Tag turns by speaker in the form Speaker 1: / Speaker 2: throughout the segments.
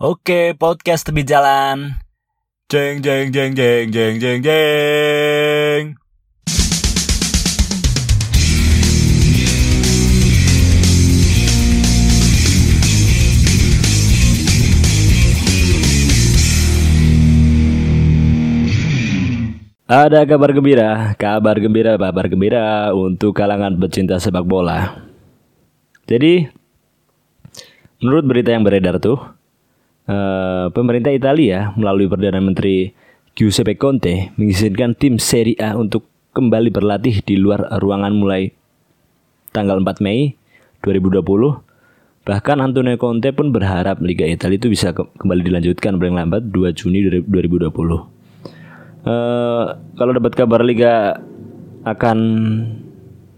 Speaker 1: Oke, podcast tepi jalan. Jeng jeng jeng jeng jeng jeng jeng. Ada kabar gembira, kabar gembira, kabar gembira untuk kalangan pecinta sepak bola. Jadi, menurut berita yang beredar tuh, eh, pemerintah Italia melalui Perdana Menteri Giuseppe Conte mengizinkan tim Serie A untuk kembali berlatih di luar ruangan mulai tanggal 4 Mei 2020. Bahkan Antonio Conte pun berharap Liga Italia itu bisa ke- kembali dilanjutkan paling lambat 2 Juni 2020. Eh, kalau dapat kabar Liga akan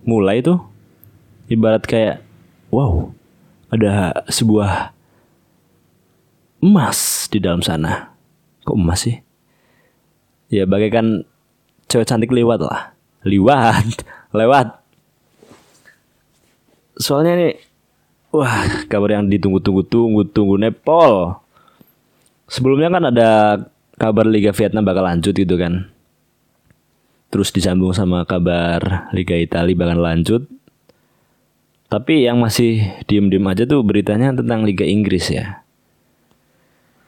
Speaker 1: mulai tuh ibarat kayak wow ada sebuah emas di dalam sana kok emas sih ya bagaikan cewek cantik lewat lah liwat lewat soalnya nih wah kabar yang ditunggu-tunggu tunggu tunggu Nepal sebelumnya kan ada kabar Liga Vietnam bakal lanjut gitu kan. Terus disambung sama kabar Liga Italia bakal lanjut. Tapi yang masih diem-diem aja tuh beritanya tentang Liga Inggris ya.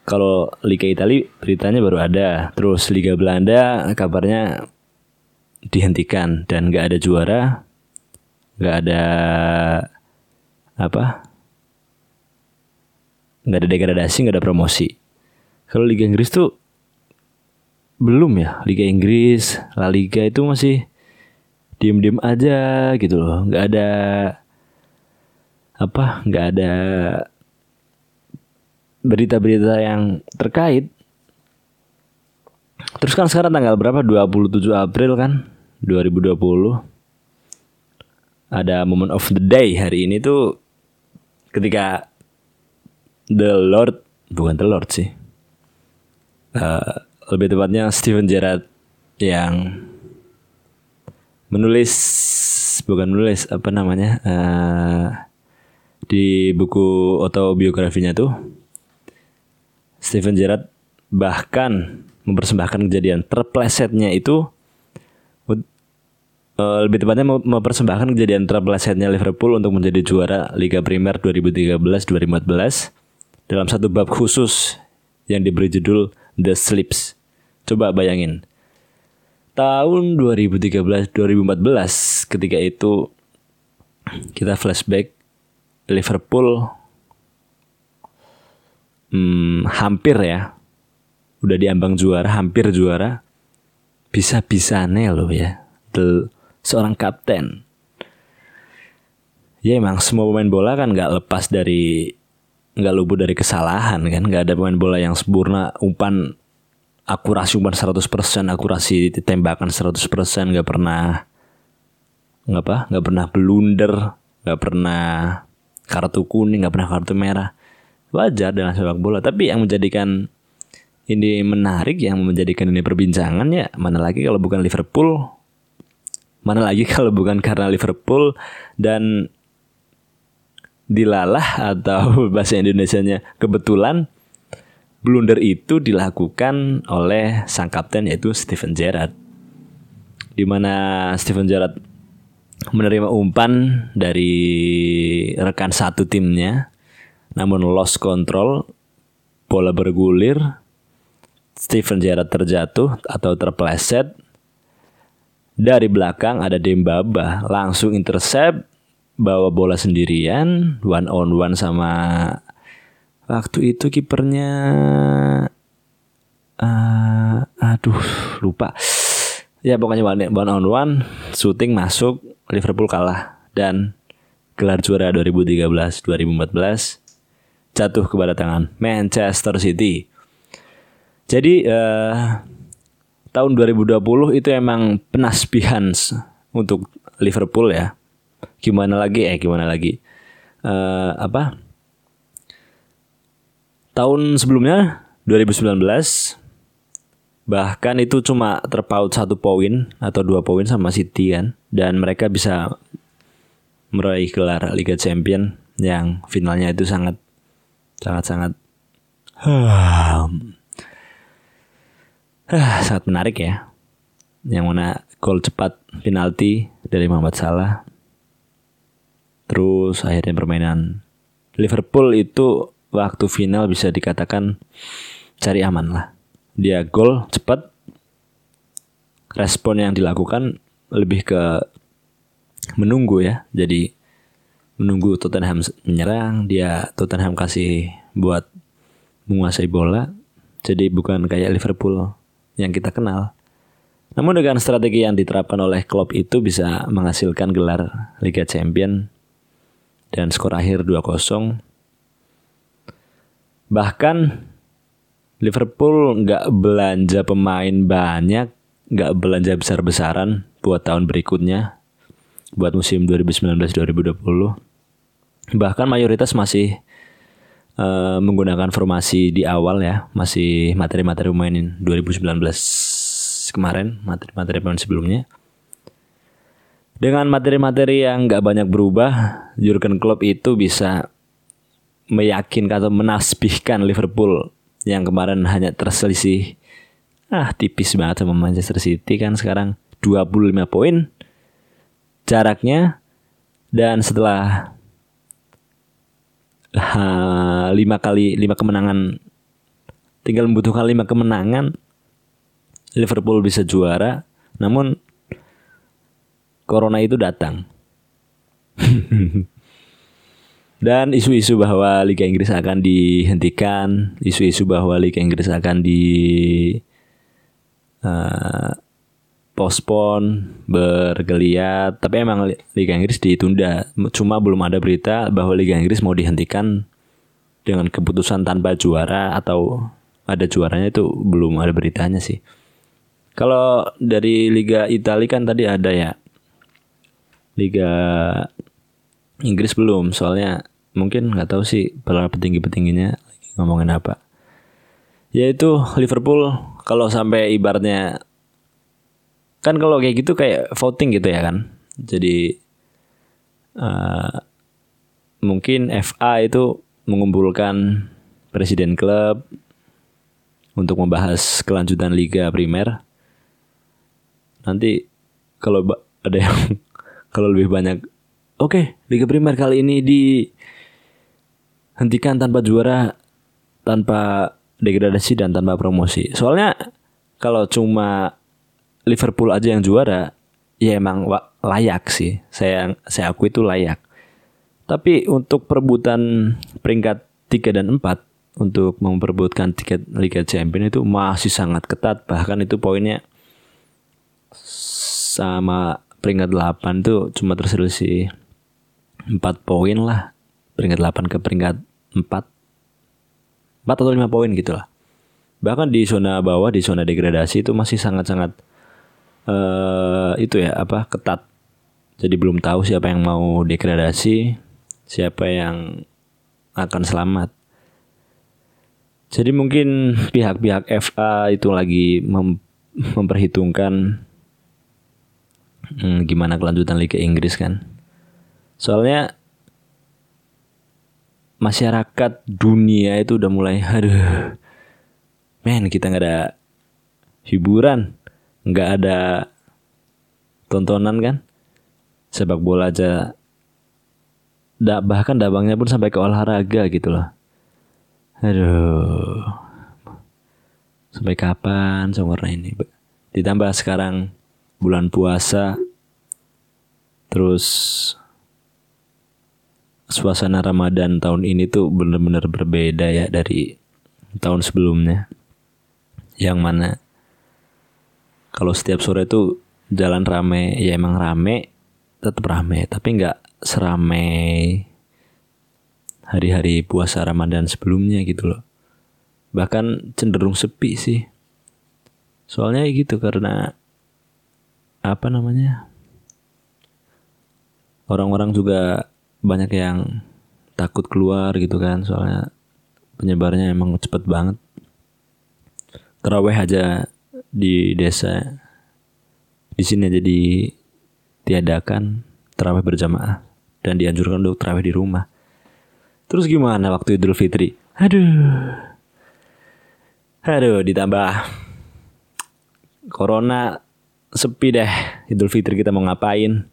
Speaker 1: Kalau Liga Italia beritanya baru ada. Terus Liga Belanda kabarnya dihentikan dan nggak ada juara, nggak ada apa? Nggak ada degradasi, nggak ada promosi. Kalau Liga Inggris tuh belum ya Liga Inggris La Liga itu masih diem-diem aja gitu loh nggak ada apa nggak ada berita-berita yang terkait. Terus kan sekarang tanggal berapa? 27 April kan? 2020 ada moment of the day hari ini tuh ketika the Lord bukan the Lord sih. Eh, lebih tepatnya Steven Gerrard yang menulis bukan menulis apa namanya eh, di buku autobiografinya tuh Steven Gerrard bahkan mempersembahkan kejadian terplesetnya itu eh, lebih tepatnya mem- mempersembahkan kejadian terplesetnya Liverpool untuk menjadi juara Liga Primer 2013-2014 dalam satu bab khusus yang diberi judul The Slips. Coba bayangin. Tahun 2013-2014 ketika itu kita flashback Liverpool hmm, hampir ya udah diambang juara, hampir juara. Bisa-bisanya loh ya. The, seorang kapten. Ya emang semua pemain bola kan nggak lepas dari nggak luput dari kesalahan kan nggak ada pemain bola yang sempurna umpan akurasi umpan 100% akurasi tembakan 100% nggak pernah nggak apa nggak pernah blunder nggak pernah kartu kuning nggak pernah kartu merah wajar dalam sepak bola tapi yang menjadikan ini menarik yang menjadikan ini perbincangan ya mana lagi kalau bukan Liverpool mana lagi kalau bukan karena Liverpool dan dilalah atau bahasa Indonesianya kebetulan blunder itu dilakukan oleh sang kapten yaitu Steven Gerrard. Di mana Steven Gerrard menerima umpan dari rekan satu timnya namun lost control bola bergulir Steven Gerrard terjatuh atau terpleset. Dari belakang ada Dembaba langsung intercept bawa bola sendirian one on one sama waktu itu kipernya eh, aduh lupa. Ya pokoknya one, one on one shooting masuk Liverpool kalah dan gelar juara 2013 2014 jatuh kepada tangan Manchester City. Jadi eh, tahun 2020 itu emang penasbihan untuk Liverpool ya. Gimana lagi? Eh gimana lagi? Eh, apa? Tahun sebelumnya 2019 bahkan itu cuma terpaut satu poin atau dua poin sama City kan? Dan mereka bisa meraih gelar Liga Champion yang finalnya itu sangat sangat sangat sangat menarik ya. Yang mana gol cepat penalti dari Muhammad Salah. Terus akhirnya permainan Liverpool itu waktu final bisa dikatakan cari aman lah. Dia gol cepat. Respon yang dilakukan lebih ke menunggu ya. Jadi menunggu Tottenham menyerang, dia Tottenham kasih buat menguasai bola. Jadi bukan kayak Liverpool yang kita kenal. Namun dengan strategi yang diterapkan oleh klub itu bisa menghasilkan gelar Liga Champion dan skor akhir 2-0. Bahkan Liverpool nggak belanja pemain banyak, nggak belanja besar-besaran buat tahun berikutnya, buat musim 2019-2020. Bahkan mayoritas masih uh, menggunakan formasi di awal ya, masih materi-materi pemain 2019 kemarin, materi-materi pemain sebelumnya. Dengan materi-materi yang nggak banyak berubah, Jurgen Klopp itu bisa meyakinkan atau menasbihkan Liverpool yang kemarin hanya terselisih ah tipis banget sama Manchester City kan sekarang 25 poin jaraknya dan setelah uh, lima kali lima kemenangan tinggal membutuhkan lima kemenangan Liverpool bisa juara namun corona itu datang. Dan isu-isu bahwa Liga Inggris akan dihentikan, isu-isu bahwa Liga Inggris akan di uh, postpone bergeliat, tapi emang Liga Inggris ditunda. Cuma belum ada berita bahwa Liga Inggris mau dihentikan dengan keputusan tanpa juara atau ada juaranya itu belum ada beritanya sih. Kalau dari Liga Italia kan tadi ada ya. Liga Inggris belum, soalnya mungkin nggak tahu sih para petinggi-petingginya ngomongin apa. Yaitu Liverpool kalau sampai ibaratnya kan kalau kayak gitu kayak voting gitu ya kan. Jadi uh, mungkin FA itu mengumpulkan presiden klub untuk membahas kelanjutan liga primer. Nanti kalau ada yang kalau lebih banyak oke, okay, liga primer kali ini di hentikan tanpa juara, tanpa degradasi dan tanpa promosi. Soalnya kalau cuma Liverpool aja yang juara, ya emang layak sih. Saya saya aku itu layak. Tapi untuk perebutan peringkat 3 dan 4 untuk memperebutkan tiket Liga Champions itu masih sangat ketat. Bahkan itu poinnya sama peringkat 8 tuh cuma terselisih 4 poin lah peringkat 8 ke peringkat 4 4 atau 5 poin gitu lah bahkan di zona bawah di zona degradasi itu masih sangat-sangat uh, itu ya apa ketat. Jadi belum tahu siapa yang mau degradasi siapa yang akan selamat. Jadi mungkin pihak-pihak FA itu lagi mem memperhitungkan hmm, gimana kelanjutan Liga Inggris kan. Soalnya masyarakat dunia itu udah mulai aduh men kita nggak ada hiburan nggak ada tontonan kan? Sepak bola aja. Da, bahkan dabangnya pun sampai ke olahraga gitu loh. Aduh. Sampai kapan sumurnya ini ditambah sekarang bulan puasa. Terus suasana Ramadan tahun ini tuh bener-bener berbeda ya dari tahun sebelumnya. Yang mana kalau setiap sore tuh jalan rame, ya emang rame, tetap rame, tapi nggak seramai hari-hari puasa Ramadan sebelumnya gitu loh. Bahkan cenderung sepi sih. Soalnya gitu karena apa namanya? Orang-orang juga banyak yang takut keluar gitu kan soalnya penyebarnya emang cepet banget terawih aja di desa di sini aja ditiadakan terawih berjamaah dan dianjurkan untuk terawih di rumah terus gimana waktu Idul Fitri aduh Aduh, ditambah corona sepi deh. Idul Fitri kita mau ngapain?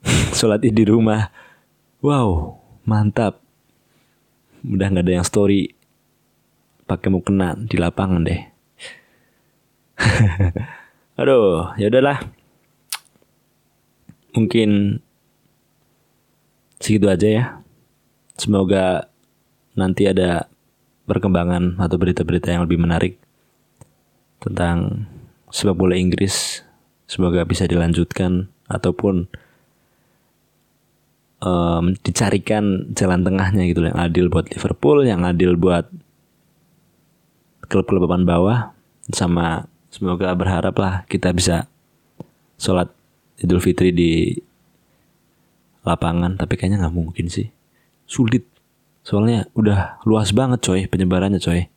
Speaker 1: Sholat id di rumah. Wow, mantap. Udah nggak ada yang story pakai mukena di lapangan deh. Aduh, ya udahlah. Mungkin segitu aja ya. Semoga nanti ada perkembangan atau berita-berita yang lebih menarik tentang sepak bola Inggris. Semoga bisa dilanjutkan ataupun um, dicarikan jalan tengahnya gitu yang adil buat Liverpool, yang adil buat klub-klub papan bawah sama semoga berharap lah kita bisa sholat Idul Fitri di lapangan tapi kayaknya nggak mungkin sih. Sulit. Soalnya udah luas banget coy penyebarannya coy.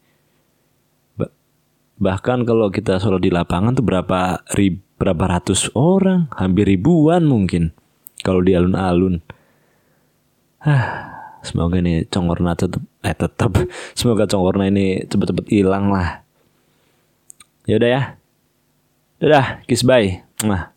Speaker 1: Bahkan kalau kita sholat di lapangan tuh berapa rib berapa ratus orang hampir ribuan mungkin kalau di alun-alun. Ah semoga ini congorna tetap eh tetap semoga congorna ini cepet-cepet hilang lah ya udah ya. Udah kiss bye. Nah